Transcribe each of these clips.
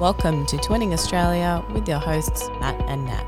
Welcome to Twinning Australia with your hosts, Matt and Nat.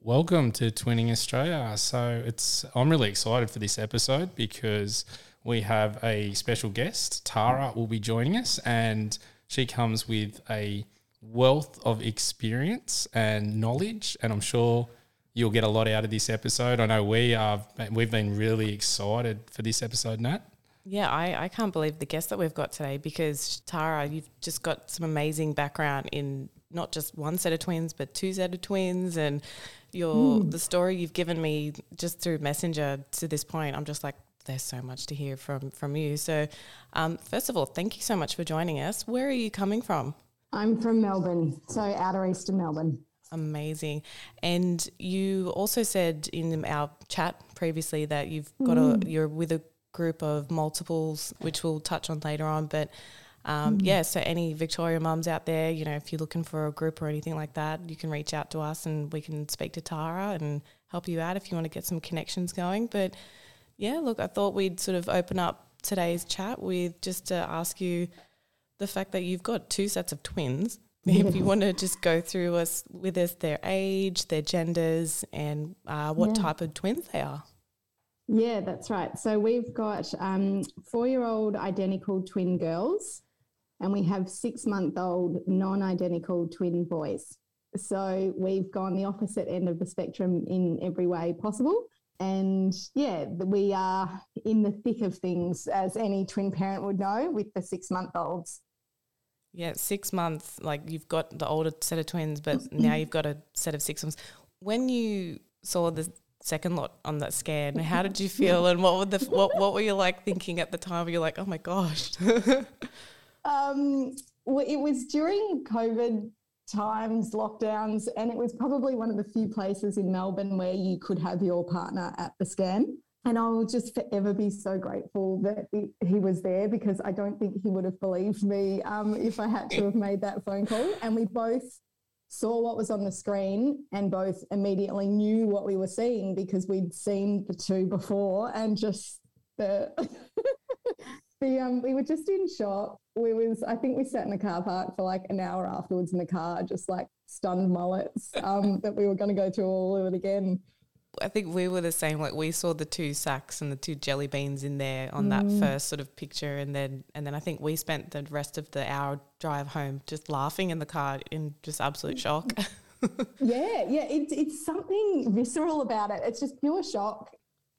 Welcome to Twinning Australia. So it's I'm really excited for this episode because we have a special guest. Tara will be joining us, and she comes with a wealth of experience and knowledge, and I'm sure you'll get a lot out of this episode. I know we are. We've been really excited for this episode, Nat. Yeah, I, I can't believe the guest that we've got today because Tara, you've just got some amazing background in not just one set of twins, but two set of twins, and your the story you've given me just through Messenger to this point. I'm just like, there's so much to hear from from you. So, um, first of all, thank you so much for joining us. Where are you coming from? I'm from Melbourne, so outer eastern Melbourne. Amazing. And you also said in our chat previously that you've got a you're with a group of multiples, which we'll touch on later on. But um, yeah, so any Victoria mums out there, you know, if you're looking for a group or anything like that, you can reach out to us and we can speak to Tara and help you out if you want to get some connections going. But yeah, look, I thought we'd sort of open up today's chat with just to ask you the fact that you've got two sets of twins. If you want to just go through us with us their age, their genders, and uh, what Yeah. type of twins they are. Yeah, that's right. So we've got um, four year old identical twin girls, and we have six month old non identical twin boys. So we've gone the opposite end of the spectrum in every way possible. And yeah, we are in the thick of things, as any twin parent would know, with the six month olds. Yeah, six months. Like you've got the older set of twins, but now you've got a set of six ones. When you saw the second lot on that scan, how did you feel, and what were the what what were you like thinking at the time? Were You're like, oh my gosh. Um, well, it was during COVID times, lockdowns, and it was probably one of the few places in Melbourne where you could have your partner at the scan. And I will just forever be so grateful that he, he was there because I don't think he would have believed me um, if I had to have made that phone call. And we both saw what was on the screen and both immediately knew what we were seeing because we'd seen the two before and just the the um we were just in shock. We was I think we sat in the car park for like an hour afterwards in the car, just like stunned mullets, um, that we were gonna go through all of it again. I think we were the same. Like we saw the two sacks and the two jelly beans in there on that first sort of picture, and then and then I think we spent the rest of the hour drive home just laughing in the car in just absolute shock. Yeah, yeah, it's it's something visceral about it. It's just pure shock.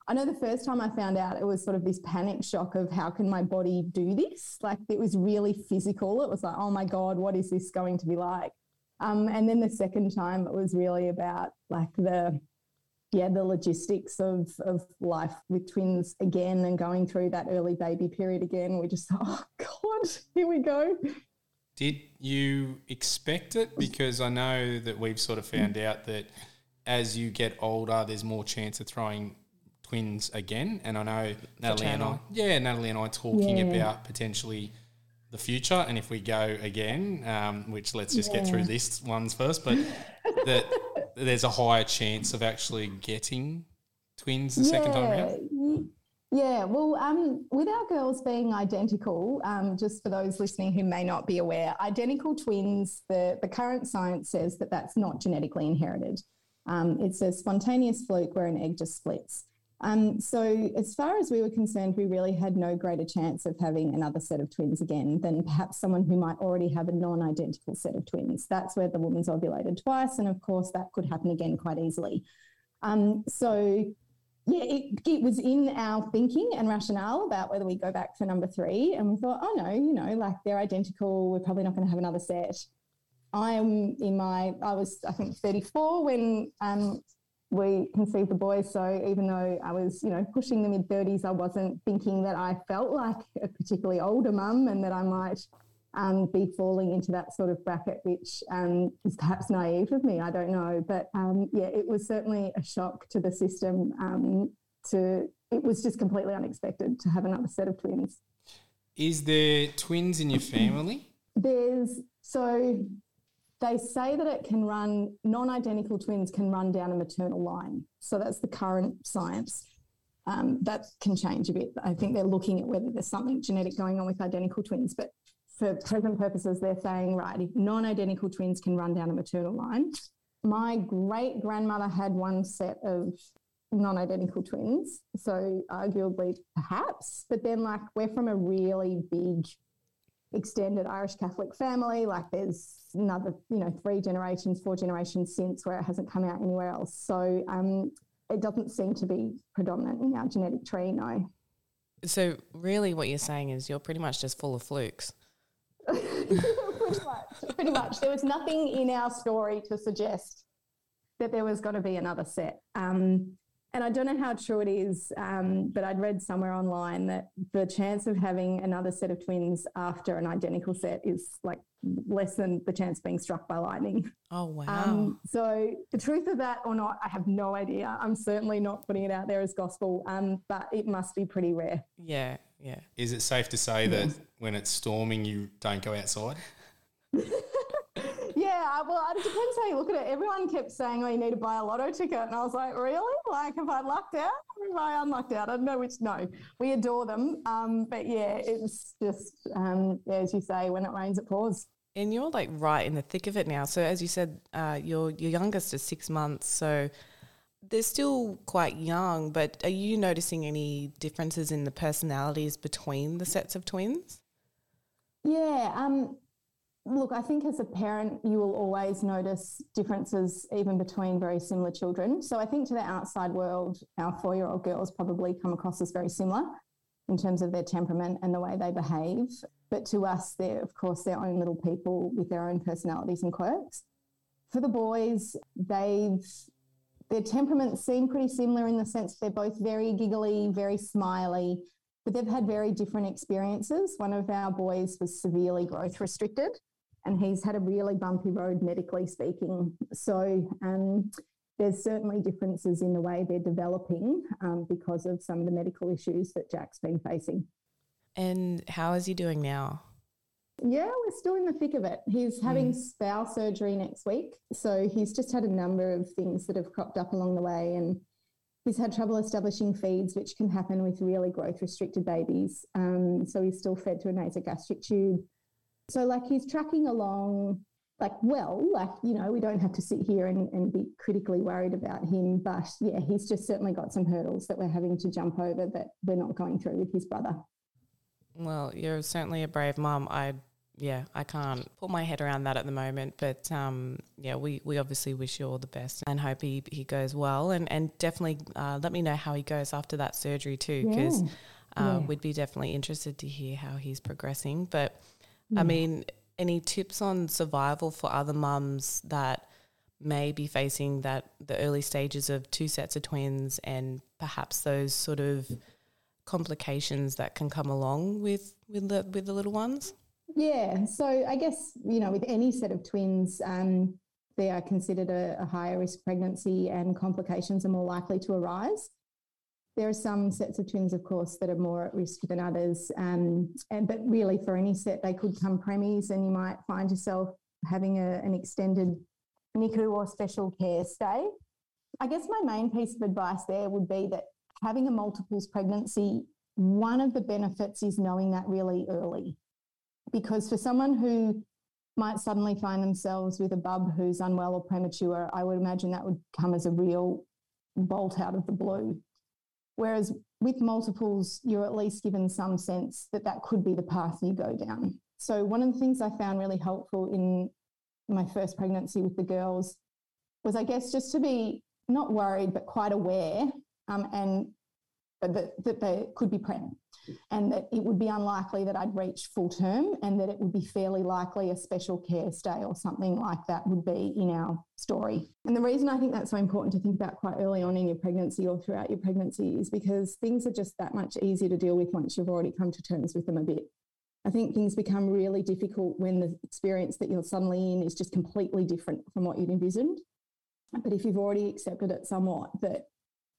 I know the first time I found out, it was sort of this panic shock of how can my body do this? Like it was really physical. It was like, oh my god, what is this going to be like? Um, and then the second time, it was really about like the yeah the logistics of of life with twins again and going through that early baby period again. We just oh god, here we go. Did you expect it? Because I know that we've sort of found out that as you get older, there's more chance of throwing twins again. And I know Natalie and I, yeah, Natalie and I talking Yeah. about potentially the future and if we go again, um, which let's just get through Yeah. this ones first, but that there's a higher chance of actually getting twins the second time around. Yeah, well, um, with our girls being identical, um, just for those listening who may not be aware, identical twins, the, the current science says that that's not genetically inherited. Um, it's a spontaneous fluke where an egg just splits. Um, so, as far as we were concerned, we really had no greater chance of having another set of twins again than perhaps someone who might already have a non identical set of twins. That's where the woman's ovulated twice. And of course, that could happen again quite easily. Um, so, yeah, it, it was in our thinking and rationale about whether we go back for number three. And we thought, oh no, you know, like they're identical. We're probably not going to have another set. I'm in my, I was, I think, 34 when um, we conceived the boys. So even though I was, you know, pushing the mid 30s, I wasn't thinking that I felt like a particularly older mum and that I might um, be falling into that sort of bracket, which um, is perhaps naive of me. I don't know, but um, yeah, it was certainly a shock to the system. Um, to it was just completely unexpected to have another set of twins. Is there twins in your family? There's so they say that it can run non-identical twins can run down a maternal line. So that's the current science. Um, that can change a bit. I think they're looking at whether there's something genetic going on with identical twins, but for present purposes, they're saying, right, non identical twins can run down a maternal line. My great grandmother had one set of non identical twins. So, arguably, perhaps, but then, like, we're from a really big extended Irish Catholic family. Like, there's another, you know, three generations, four generations since where it hasn't come out anywhere else. So, um, it doesn't seem to be predominant in our genetic tree, no. So, really, what you're saying is you're pretty much just full of flukes. pretty much. Pretty much. There was nothing in our story to suggest that there was going to be another set. Um, and I don't know how true it is, um, but I'd read somewhere online that the chance of having another set of twins after an identical set is like less than the chance of being struck by lightning. Oh, wow. Um, so the truth of that or not, I have no idea. I'm certainly not putting it out there as gospel, um, but it must be pretty rare. Yeah, yeah. Is it safe to say that when it's storming, you don't go outside? yeah, well, it depends how you look at it. Everyone kept saying, "Oh, you need to buy a lotto ticket," and I was like, "Really? Like, have I lucked out? Or have I unlucked out?" I don't know which. No, we adore them, um, but yeah, it's just um, yeah, as you say, when it rains, it pours. And you're like right in the thick of it now. So as you said, uh, your your youngest is six months, so they're still quite young. But are you noticing any differences in the personalities between the sets of twins? Yeah, um, Look, I think as a parent, you will always notice differences even between very similar children. So I think to the outside world, our four year old girls probably come across as very similar in terms of their temperament and the way they behave. But to us, they're, of course, their own little people with their own personalities and quirks. For the boys, they've their temperaments seem pretty similar in the sense they're both very giggly, very smiley, but they've had very different experiences. One of our boys was severely growth restricted and he's had a really bumpy road medically speaking. So um, there's certainly differences in the way they're developing um, because of some of the medical issues that Jack's been facing. And how is he doing now? Yeah, we're still in the thick of it. He's having mm. surgery next week. So he's just had a number of things that have cropped up along the way. And he's had trouble establishing feeds, which can happen with really growth restricted babies. Um, so he's still fed to a nasogastric tube. So, like, he's tracking along, like, well, like, you know, we don't have to sit here and, and be critically worried about him. But yeah, he's just certainly got some hurdles that we're having to jump over that we're not going through with his brother. Well, you're certainly a brave mum. I yeah, I can't put my head around that at the moment. But um, yeah, we, we obviously wish you all the best and hope he, he goes well. And, and definitely uh, let me know how he goes after that surgery too, because yeah. uh, yeah. we'd be definitely interested to hear how he's progressing. But I mean, any tips on survival for other mums that may be facing that the early stages of two sets of twins and perhaps those sort of complications that can come along with with the with the little ones? Yeah, so I guess you know with any set of twins, um, they are considered a, a higher risk pregnancy, and complications are more likely to arise. There are some sets of twins, of course, that are more at risk than others. Um, and, but really, for any set, they could come premies, and you might find yourself having a, an extended NICU or special care stay. I guess my main piece of advice there would be that having a multiples pregnancy, one of the benefits is knowing that really early. Because for someone who might suddenly find themselves with a bub who's unwell or premature, I would imagine that would come as a real bolt out of the blue. Whereas with multiples, you're at least given some sense that that could be the path you go down. So, one of the things I found really helpful in my first pregnancy with the girls was, I guess, just to be not worried, but quite aware um, and that, that they could be pregnant and that it would be unlikely that I'd reach full term and that it would be fairly likely a special care stay or something like that would be in our story. And the reason I think that's so important to think about quite early on in your pregnancy or throughout your pregnancy is because things are just that much easier to deal with once you've already come to terms with them a bit. I think things become really difficult when the experience that you're suddenly in is just completely different from what you'd envisioned. But if you've already accepted it somewhat, that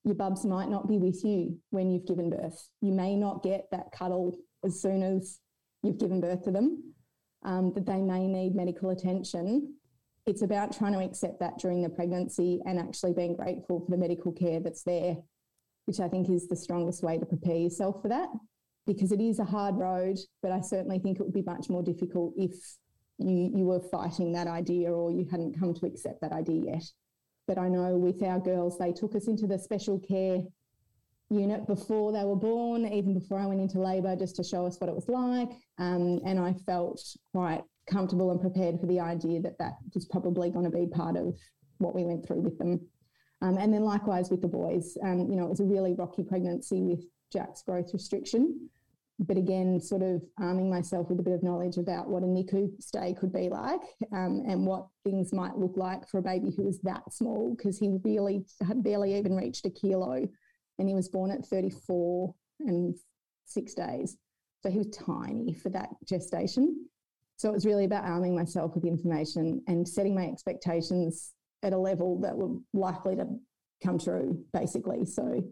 your bubs might not be with you when you've given birth. You may not get that cuddle as soon as you've given birth to them, um, that they may need medical attention. It's about trying to accept that during the pregnancy and actually being grateful for the medical care that's there which I think is the strongest way to prepare yourself for that because it is a hard road. But I certainly think it would be much more difficult if you, you were fighting that idea or you hadn't come to accept that idea yet. But I know with our girls, they took us into the special care unit before they were born, even before I went into labour, just to show us what it was like. Um, and I felt quite comfortable and prepared for the idea that that was probably going to be part of what we went through with them. Um, and then likewise with the boys, um, you know, it was a really rocky pregnancy with Jack's growth restriction. But again, sort of arming myself with a bit of knowledge about what a NICU stay could be like um, and what things might look like for a baby who was that small, because he really had barely even reached a kilo and he was born at 34 and six days. So he was tiny for that gestation. So it was really about arming myself with information and setting my expectations at a level that were likely to come true, basically. So,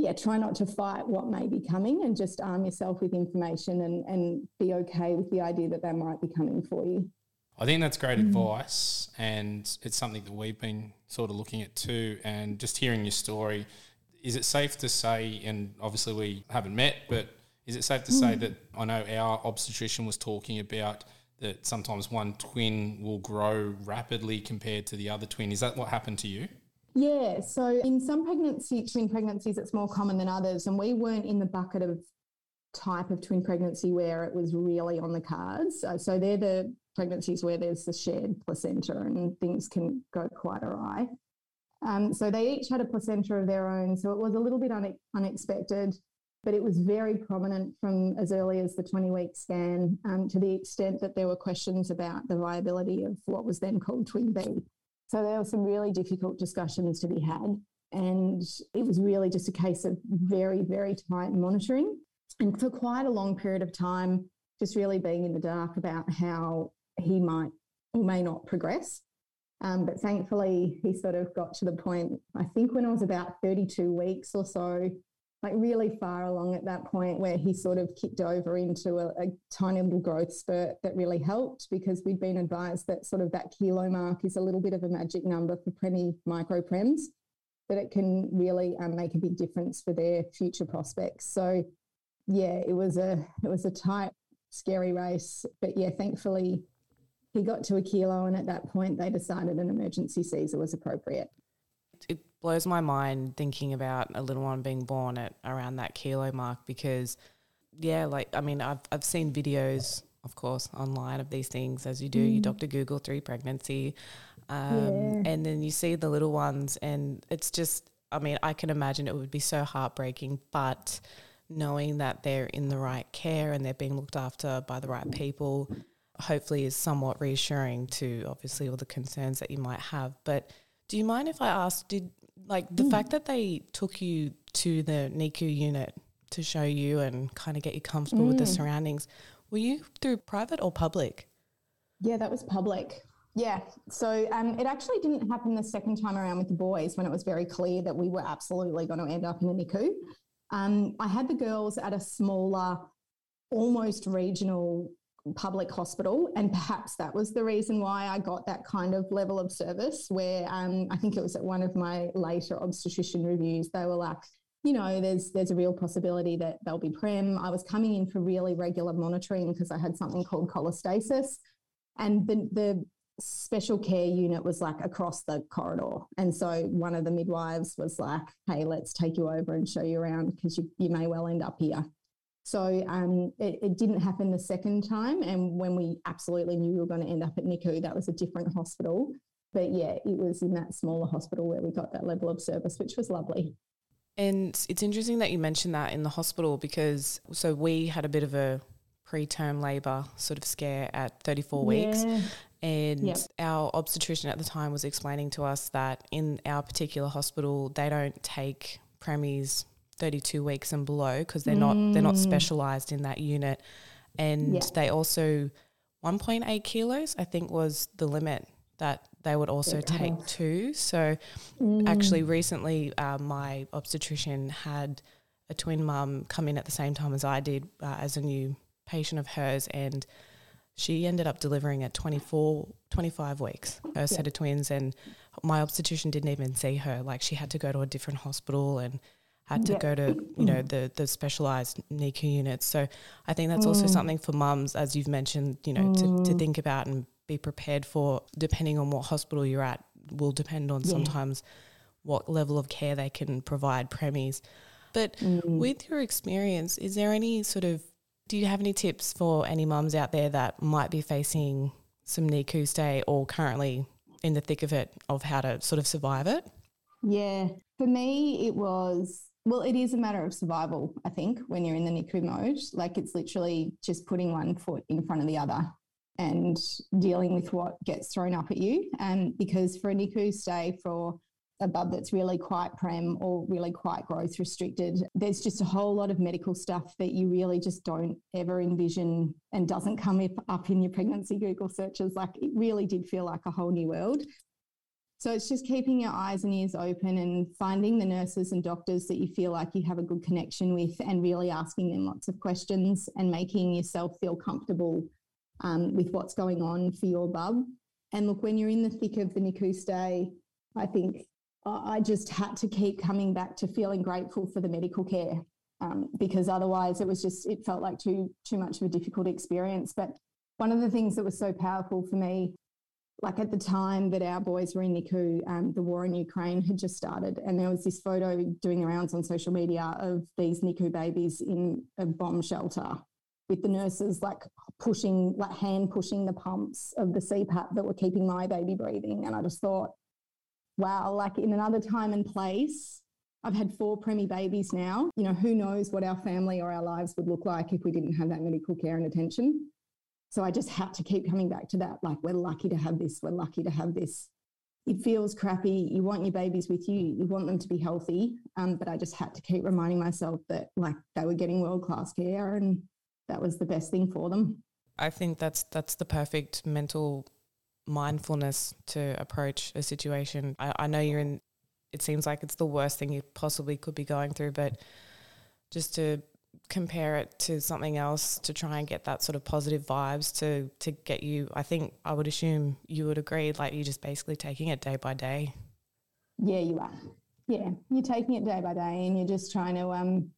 yeah, try not to fight what may be coming and just arm yourself with information and, and be okay with the idea that they might be coming for you. I think that's great mm. advice, and it's something that we've been sort of looking at too. And just hearing your story, is it safe to say, and obviously we haven't met, but is it safe to mm. say that I know our obstetrician was talking about that sometimes one twin will grow rapidly compared to the other twin. Is that what happened to you? Yeah. So in some pregnancy, twin pregnancies, it's more common than others. And we weren't in the bucket of type of twin pregnancy where it was really on the cards. So, so they're the pregnancies where there's the shared placenta and things can go quite awry. Um, so they each had a placenta of their own. So it was a little bit une- unexpected but it was very prominent from as early as the 20 week scan um, to the extent that there were questions about the viability of what was then called twin B. So there were some really difficult discussions to be had. And it was really just a case of very, very tight monitoring. And for quite a long period of time, just really being in the dark about how he might or may not progress. Um, but thankfully, he sort of got to the point, I think when I was about 32 weeks or so, like really far along at that point where he sort of kicked over into a, a, tiny little growth spurt that really helped because we'd been advised that sort of that kilo mark is a little bit of a magic number for preemie microprems that it can really um, make a big difference for their future prospects. So yeah it was a it was a tight scary race but yeah thankfully he got to a kilo and at that point they decided an emergency caesar was appropriate. It blows my mind thinking about a little one being born at around that kilo mark because yeah like i mean i've, I've seen videos of course online of these things as you do mm. you dr google three pregnancy um, yeah. and then you see the little ones and it's just i mean i can imagine it would be so heartbreaking but knowing that they're in the right care and they're being looked after by the right people hopefully is somewhat reassuring to obviously all the concerns that you might have but do you mind if I ask, did like the mm. fact that they took you to the NICU unit to show you and kind of get you comfortable mm. with the mm. surroundings, were you through private or public? Yeah, that was public. Yeah. So um, it actually didn't happen the second time around with the boys when it was very clear that we were absolutely going to end up in a NICU. Um, I had the girls at a smaller, almost regional public hospital. And perhaps that was the reason why I got that kind of level of service where um, I think it was at one of my later obstetrician reviews, they were like, you know, there's there's a real possibility that they'll be prem. I was coming in for really regular monitoring because I had something called cholestasis. And the the special care unit was like across the corridor. And so one of the midwives was like, hey, let's take you over and show you around because you, you may well end up here. So um, it, it, didn't happen the second time. And when we absolutely knew we were going to end up at NICU, that was a different hospital. But yeah, it was in that smaller hospital where we got that level of service, which was lovely. And it's interesting that you mentioned that in the hospital because so we had a bit of a preterm labour sort of scare at 34 weeks. And yep. our obstetrician at the time was explaining to us that in our particular hospital, they don't take premies 32 weeks and below because they're mm. not they're not mm. specialized in that unit and yeah. they also 1.8 kilos i think was the limit that they would also take too so mm. actually recently uh, my obstetrician had a twin mum come in at the same time as i did uh, as a new patient of hers and she ended up delivering at 24 25 weeks her yeah. set of twins and my obstetrician didn't even see her like she had to go to a different hospital and had to Yeah. go to you know the the specialized NICU units. So I think that's also Mm. something for mums, as you've mentioned, you know, to, to think about and be prepared for. Depending on what hospital you're at, will depend on Yeah. sometimes what level of care they can provide premies. But Mm. with your experience, is there any sort of do you have any tips for any mums out there that might be facing some NICU stay or currently in the thick of it of how to sort of survive it? Yeah, for me, it was well, it is a matter of survival, I think, when you're in the NICU mode. Like it's literally just putting one foot in front of the other and dealing with what gets thrown up at you. And because for a NICU stay for a bub that's really quite prem or really quite growth restricted, there's just a whole lot of medical stuff that you really just don't ever envision and doesn't come up, up in your pregnancy Google searches. Like it really did feel like a whole new world. So it's just keeping your eyes and ears open and finding the nurses and doctors that you feel like you have a good connection with and really asking them lots of questions and making yourself feel comfortable um, with what's going on for your bub. And look, when you're in the thick of the NICU stay, I think I just had to keep coming back to feeling grateful for the medical care um, because otherwise it was just, it felt like too, too much of a difficult experience. But one of the things that was so powerful for me like at the time that our boys were in NICU, um, the war in Ukraine had just started, and there was this photo doing rounds on social media of these NICU babies in a bomb shelter with the nurses like pushing, like hand pushing the pumps of the CPAP that were keeping my baby breathing. And I just thought, wow, like in another time and place, I've had four preemie babies now. You know, who knows what our family or our lives would look like if we didn't have that medical care and attention. So I just had to keep coming back to that. Like, we're lucky to have this. We're lucky to have this. It feels crappy. You want your babies with you. You want them to be healthy. Um, but I just had to keep reminding myself that, like, they were getting world class care and that was the best thing for them. I think that's that's the perfect mental mindfulness to approach a situation. I, I know you're in. It seems like it's the worst thing you possibly could be going through, but just to compare it to something else to try and get that sort of positive vibes to to get you. I think I would assume you would agree. Like you're just basically taking it day by day. Yeah, you are. Yeah, you're taking it day by day, and you're just trying to, um,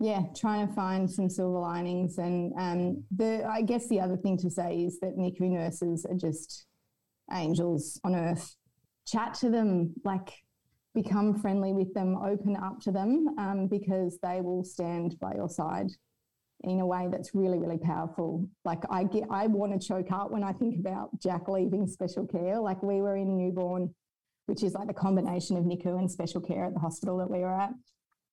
yeah, trying to find some silver linings. And um, the, I guess the other thing to say is that NICU nurses are just angels on earth. Chat to them, like become friendly with them, open up to them, um, because they will stand by your side in a way that's really, really powerful. Like I get, I want to choke up when I think about Jack leaving special care. Like we were in newborn which is like the combination of NICU and special care at the hospital that we were at.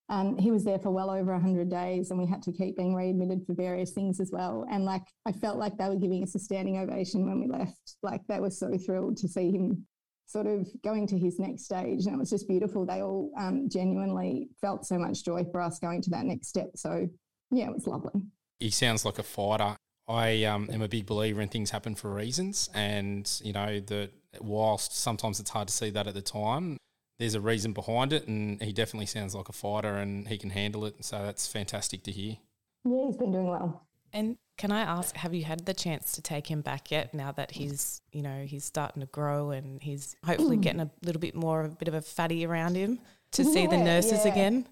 Um, he was there for well over 100 days and we had to keep being readmitted for various things as well. And like, I felt like they were giving us a standing ovation when we left. Like, they were so thrilled to see him sort of going to his next stage. And it was just beautiful. They all um, genuinely felt so much joy for us going to that next step. So, yeah, it was lovely. He sounds like a fighter. I um, am a big believer in things happen for reasons, and you know that whilst sometimes it's hard to see that at the time, there's a reason behind it, and he definitely sounds like a fighter, and he can handle it. So that's fantastic to hear. Yeah, he's been doing well. And can I ask, have you had the chance to take him back yet? Now that he's, you know, he's starting to grow and he's hopefully getting a little bit more, a bit of a fatty around him to see the nurses yeah. again.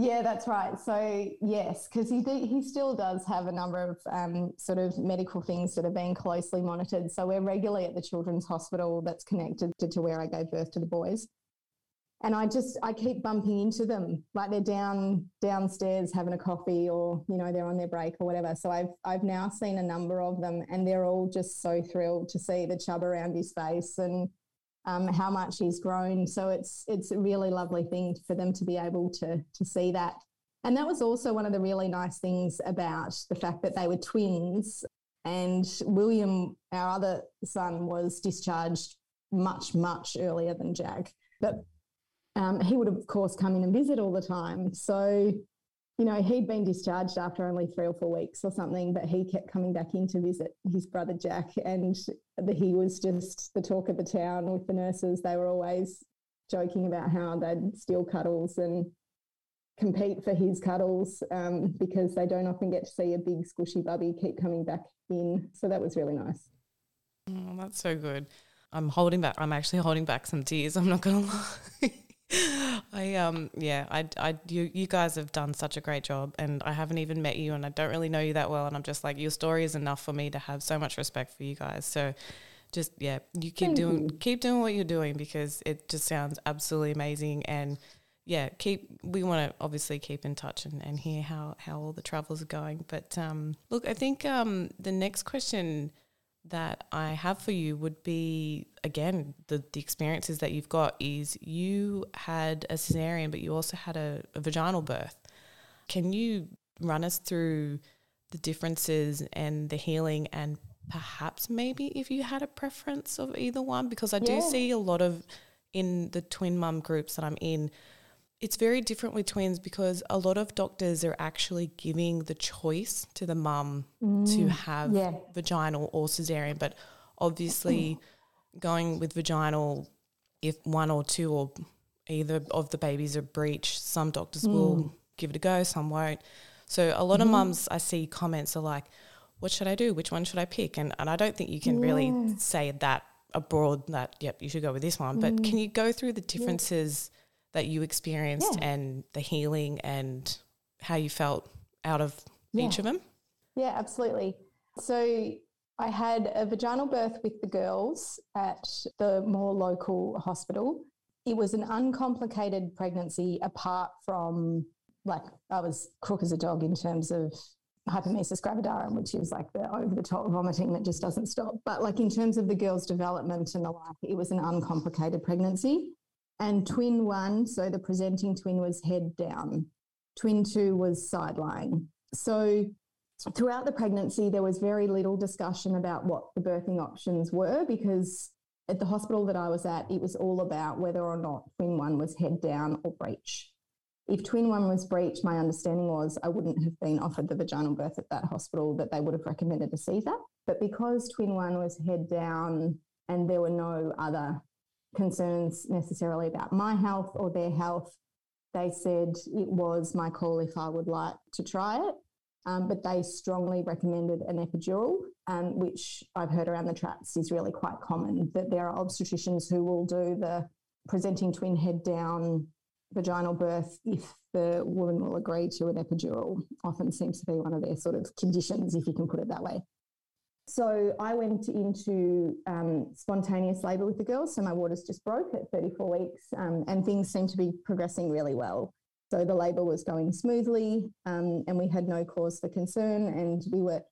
Yeah, that's right. So yes, because he do, he still does have a number of um, sort of medical things that are being closely monitored. So we're regularly at the Children's Hospital that's connected to, to where I gave birth to the boys, and I just I keep bumping into them like they're down downstairs having a coffee or you know they're on their break or whatever. So I've I've now seen a number of them, and they're all just so thrilled to see the chub around his face and um, how much he's grown. So it's it's a really lovely thing for them to be able to to see that. And that was also one of the really nice things about the fact that they were twins. And William, our other son, was discharged much much earlier than Jack, but um, he would of course come in and visit all the time. So you know, he'd been discharged after only three or four weeks or something, but he kept coming back in to visit his brother Jack. And he was just the talk of the town with the nurses. They were always joking about how they'd steal cuddles and compete for his cuddles um, because they don't often get to see a big squishy bubby keep coming back in. So that was really nice. Oh, that's so good. I'm holding back. I'm actually holding back some tears. I'm not going to lie. I um yeah I I you you guys have done such a great job and I haven't even met you and I don't really know you that well and I'm just like your story is enough for me to have so much respect for you guys so just yeah you keep Thank doing you. keep doing what you're doing because it just sounds absolutely amazing and yeah keep we want to obviously keep in touch and, and hear how how all the travels are going but um look I think um the next question that I have for you would be again the the experiences that you've got is you had a cesarean but you also had a, a vaginal birth. Can you run us through the differences and the healing and perhaps maybe if you had a preference of either one because I do Yeah. see a lot of in the twin mum groups that I'm in it's very different with twins because a lot of doctors are actually giving the choice to the mum to mm, have yeah. vaginal or cesarean, but obviously going with vaginal, if one or two or either of the babies are breech, some doctors mm. will give it a go, some won't. So a lot of mm-hmm. mums I see comments are like, what should I do? Which one should I pick? And and I don't think you can really say that abroad that, yep, you should go with this one. But mm. can you go through the differences that you experienced Yeah. and the healing and how you felt out of each of them? Yeah, absolutely. So I had a vaginal birth with the girls at the more local hospital. It was an uncomplicated pregnancy apart from like I was crook as a dog in terms of hyperemesis gravidarum, which is like the over the top vomiting that just doesn't stop. But like in terms of the girls' development and the like, it was an uncomplicated pregnancy. And twin one, so the presenting twin was head down. Twin two was side lying. So throughout the pregnancy, there was very little discussion about what the birthing options were because at the hospital that I was at, it was all about whether or not twin one was head down or breech. If twin one was breech, my understanding was I wouldn't have been offered the vaginal birth at that hospital, that they would have recommended a Caesar. But because twin one was head down and there were no other concerns necessarily about my health or their health, they said it was my call if I would like to try it. Um, but they strongly recommended an epidural, um, which I've heard around the tracks is really quite common. That there are obstetricians who will do the presenting twin head down vaginal birth if the woman will agree to an epidural. Often seems to be one of their sort of conditions, if you can put it that way. So I went into um, spontaneous labour with the girls. So my waters just broke at 34 weeks, um, and things seemed to be progressing really well. So the labour was going smoothly, um, and we had no cause for concern, and we were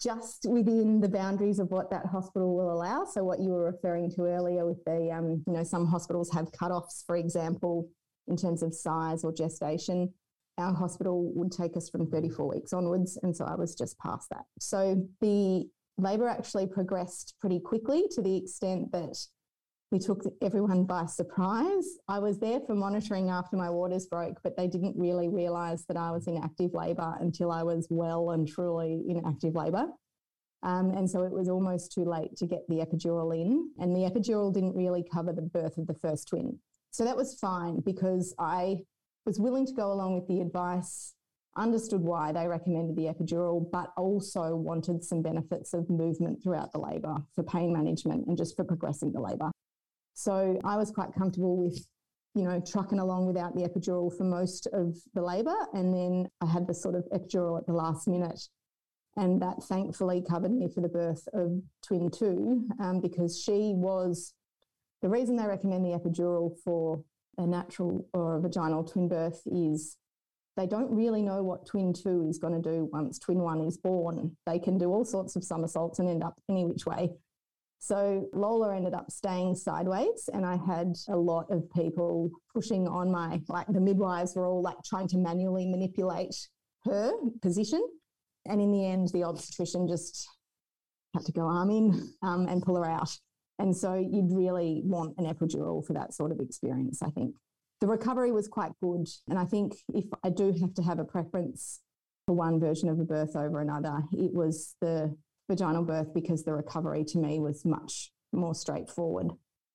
just within the boundaries of what that hospital will allow. So what you were referring to earlier with the, um, you know, some hospitals have cut-offs, for example, in terms of size or gestation. Our hospital would take us from 34 weeks onwards, and so I was just past that. So the labour actually progressed pretty quickly to the extent that we took everyone by surprise. I was there for monitoring after my waters broke, but they didn't really realise that I was in active labour until I was well and truly in active labour. Um, and so it was almost too late to get the epidural in, and the epidural didn't really cover the birth of the first twin. So that was fine because I was willing to go along with the advice, understood why they recommended the epidural, but also wanted some benefits of movement throughout the labour for pain management and just for progressing the labour. So I was quite comfortable with, you know, trucking along without the epidural for most of the labour. And then I had the sort of epidural at the last minute. And that thankfully covered me for the birth of twin two um, because she was the reason they recommend the epidural for a natural or a vaginal twin birth is they don't really know what twin two is going to do once twin one is born. They can do all sorts of somersaults and end up any which way. So Lola ended up staying sideways, and I had a lot of people pushing on my, like the midwives were all like trying to manually manipulate her position. And in the end, the obstetrician just had to go arm in um, and pull her out. And so you'd really want an epidural for that sort of experience, I think. The recovery was quite good. And I think if I do have to have a preference for one version of a birth over another, it was the vaginal birth because the recovery to me was much more straightforward.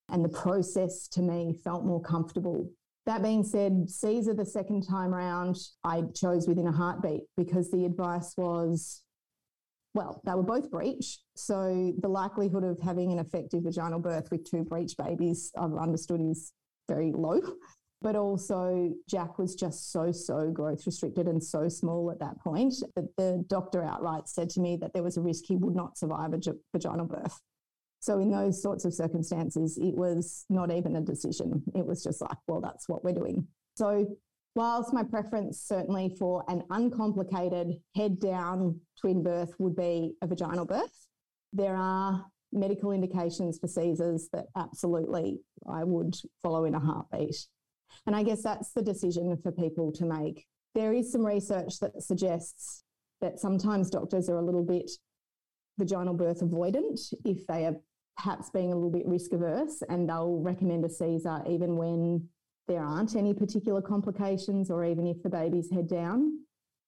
And the process to me felt more comfortable. That being said, Caesar the second time round, I chose within a heartbeat because the advice was well, they were both breech. So the likelihood of having an effective vaginal birth with two breech babies, I've understood, is very low. But also, Jack was just so, so growth restricted and so small at that point that the doctor outright said to me that there was a risk he would not survive a vaginal birth. So, in those sorts of circumstances, it was not even a decision. It was just like, well, that's what we're doing. So, whilst my preference certainly for an uncomplicated head down twin birth would be a vaginal birth, there are medical indications for Caesars that absolutely I would follow in a heartbeat. And I guess that's the decision for people to make. There is some research that suggests that sometimes doctors are a little bit vaginal birth avoidant if they are perhaps being a little bit risk averse and they'll recommend a Caesar even when there aren't any particular complications or even if the baby's head down.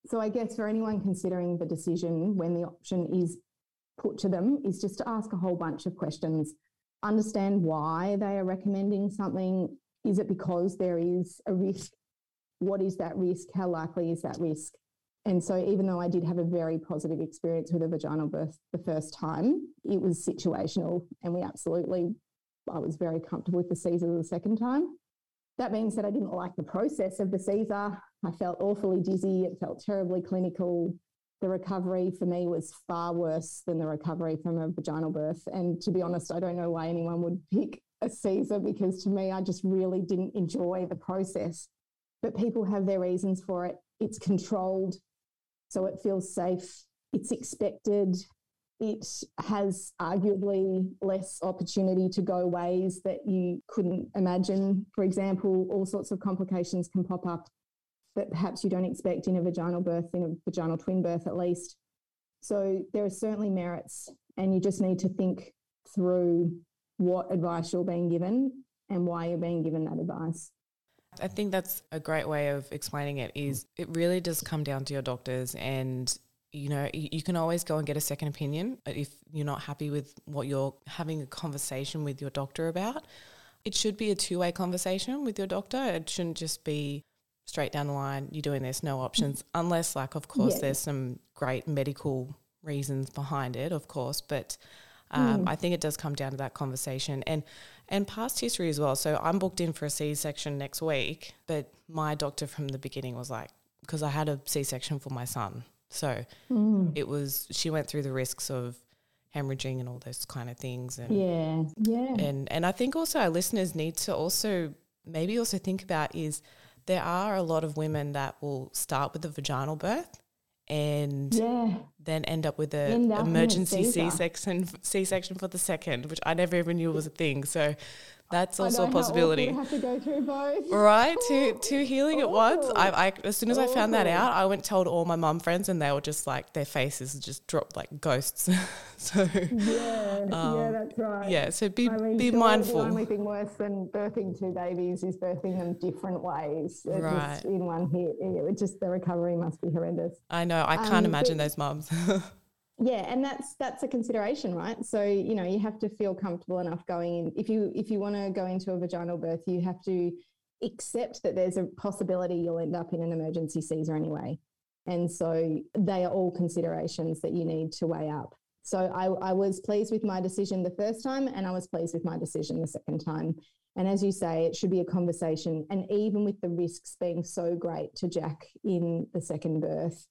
So I guess for anyone considering the decision when the option is put to them is just to ask a whole bunch of questions, understand why they are recommending something. Is it because there is a risk? What is that risk? How likely is that risk? And so, even though I did have a very positive experience with a vaginal birth the first time, it was situational, and we absolutely, I was very comfortable with the Caesar the second time. That being said, I didn't like the process of the Caesar. I felt awfully dizzy. It felt terribly clinical the recovery for me was far worse than the recovery from a vaginal birth. And to be honest, I don't know why anyone would pick a Caesar because to me, I just really didn't enjoy the process. But people have their reasons for it. It's controlled, so it feels safe, it's expected. It has arguably less opportunity to go ways that you couldn't imagine. For example, all sorts of complications can pop up that perhaps you don't expect in a vaginal birth, in a vaginal twin birth at least. So there are certainly merits, and you just need to think through what advice you're being given and why you're being given that advice. I think that's a great way of explaining it is it really does come down to your doctors and you know you can always go and get a second opinion if you're not happy with what you're having a conversation with your doctor about. It should be a two-way conversation with your doctor. It shouldn't just be straight down the line, you're doing this, no options, unless, like, of course, yeah. there's some great medical reasons behind it, of course, but. Um, mm. I think it does come down to that conversation and and past history as well. So I'm booked in for a C-section next week, but my doctor from the beginning was like, because I had a C-section for my son, so mm. it was she went through the risks of hemorrhaging and all those kind of things, and yeah, yeah, and and I think also our listeners need to also maybe also think about is there are a lot of women that will start with a vaginal birth and yeah. then end up with an emergency C section C section for the second, which I never even knew was a thing. So that's also a possibility. have to go through both. Right, two two healing at once. I, I as soon as I found that out, I went told all my mum friends, and they were just like their faces just dropped like ghosts. so yeah, um, yeah, that's right. Yeah, so be I mean, be mindful. The only thing worse than birthing two babies is birthing them different ways. right. Just in one hit, it just the recovery must be horrendous. I know. I can't um, imagine those mums. yeah and that's that's a consideration right? So you know you have to feel comfortable enough going in. If you if you want to go into a vaginal birth you have to accept that there's a possibility you'll end up in an emergency caesar anyway. And so they are all considerations that you need to weigh up. So I, I was pleased with my decision the first time and i was pleased with my decision the second time. And as you say it should be a conversation and even with the risks being so great to jack in the second birth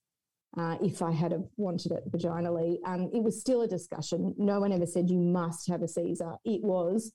uh, if I had wanted it vaginally. It was still a discussion. No one ever said you must have a Caesar. It was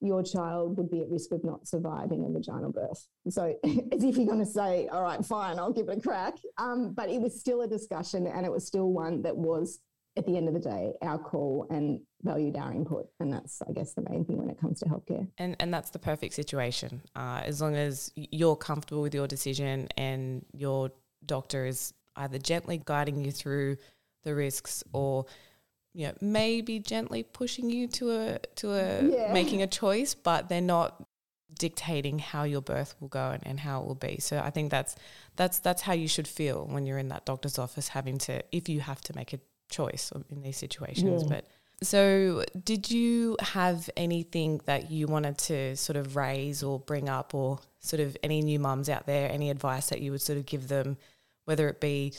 your child would be at risk of not surviving a vaginal birth. So, as if you're going to say, all right, fine, I'll give it a crack. Um, but it was still a discussion and it was still one that was, at the end of the day, our call and valued our input. And that's, I guess, the main thing when it comes to healthcare. And, and that's the perfect situation. Uh, as long as you're comfortable with your decision and your doctor is either gently guiding you through the risks or you know maybe gently pushing you to a to a yeah. making a choice but they're not dictating how your birth will go and, and how it will be so i think that's that's that's how you should feel when you're in that doctor's office having to if you have to make a choice in these situations yeah. but so did you have anything that you wanted to sort of raise or bring up or sort of any new mums out there any advice that you would sort of give them whether it be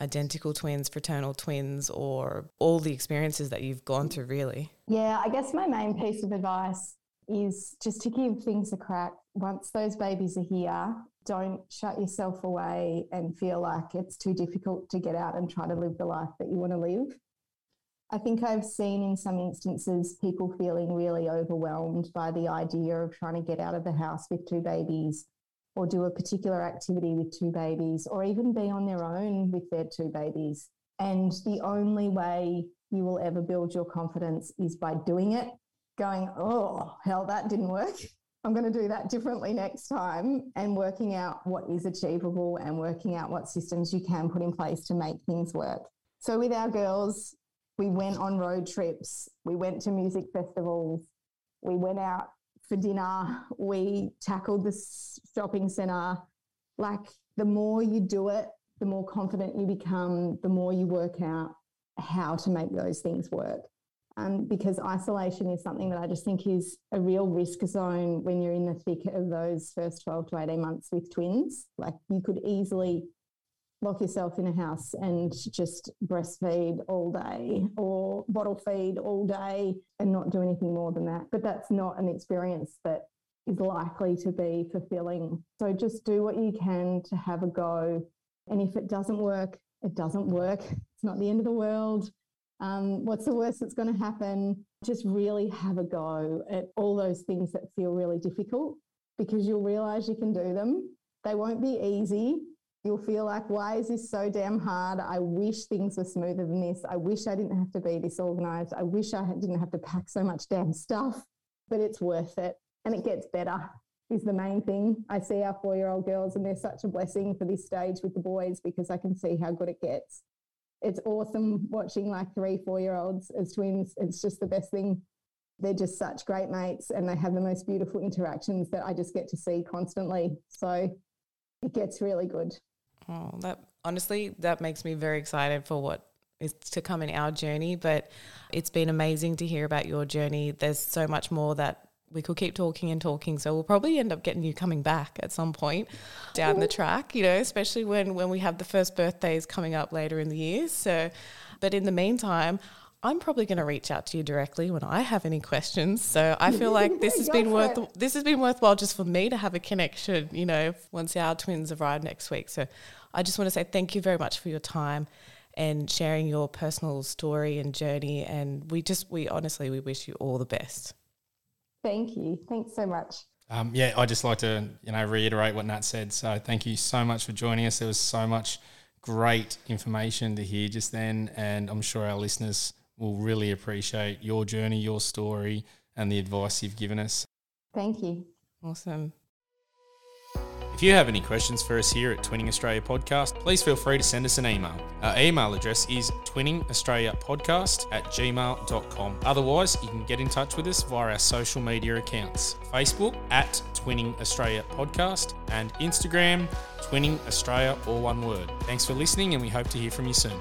identical twins, fraternal twins, or all the experiences that you've gone through, really? Yeah, I guess my main piece of advice is just to give things a crack. once those babies are here, don't shut yourself away and feel like it's too difficult to get out and try to live the life that you want to live. I think I've seen in some instances people feeling really overwhelmed by the idea of trying to get out of the house with two babies or do a particular activity with two babies or even be on their own with their two babies. And the only way you will ever build your confidence is by doing it, going, oh, hell, that didn't work. I'm going to do that differently next time and working out what is achievable and working out what systems you can put in place to make things work. So, with our girls, we went on road trips, we went to music festivals, we went out for dinner, we tackled the shopping center. Like, the more you do it, the more confident you become, the more you work out how to make those things work um, because isolation is something that I just think is a real risk zone when you're in the thick of those first 12 to 18 months with twins. Like you could easily lock yourself in a house and just breastfeed all day or bottle feed all day and not do anything more than that. But that's not an experience that is likely to be fulfilling. So just do what you can to have a go. And if it doesn't work, it doesn't work. It's not the end of the world um, what's the worst that's going to happen? Just really have a go at all those things that feel really difficult because you'll realize you can do them. They won't be easy. You'll feel like, why is this so damn hard? I wish things were smoother than this. I wish I didn't have to be disorganized. I wish I didn't have to pack so much damn stuff, but it's worth it. And it gets better, is the main thing. I see our four year old girls, and they're such a blessing for this stage with the boys because I can see how good it gets it's awesome watching like three, four year olds as twins. It's just the best thing. They're just such great mates and they have the most beautiful interactions that I just get to see constantly. So it gets really good. Oh, that honestly, that makes me very excited for what is to come in our journey. But it's been amazing to hear about your journey. There's so much more that we could keep talking and talking. So we'll probably end up getting you coming back at some point down the track, you know, especially when, when we have the first birthdays coming up later in the year. So, but in the meantime, I'm probably going to reach out to you directly when I have any questions. So I feel like this has been worth it. this has been worthwhile just for me to have a connection, you know, once our twins arrive next week. So I just want to say thank you very much for your time and sharing your personal story and journey and we just we honestly we wish you all the best. Thank you. Thanks so much. Um, yeah, I just like to you know reiterate what Nat said. So thank you so much for joining us. There was so much great information to hear just then, and I'm sure our listeners will really appreciate your journey, your story, and the advice you've given us. Thank you. Awesome. If you have any questions for us here at Twinning Australia Podcast, please feel free to send us an email. Our email address is twinningaustraliapodcast at gmail.com. Otherwise, you can get in touch with us via our social media accounts Facebook at Twinning Australia Podcast and Instagram, Twinning Australia, all one word. Thanks for listening, and we hope to hear from you soon.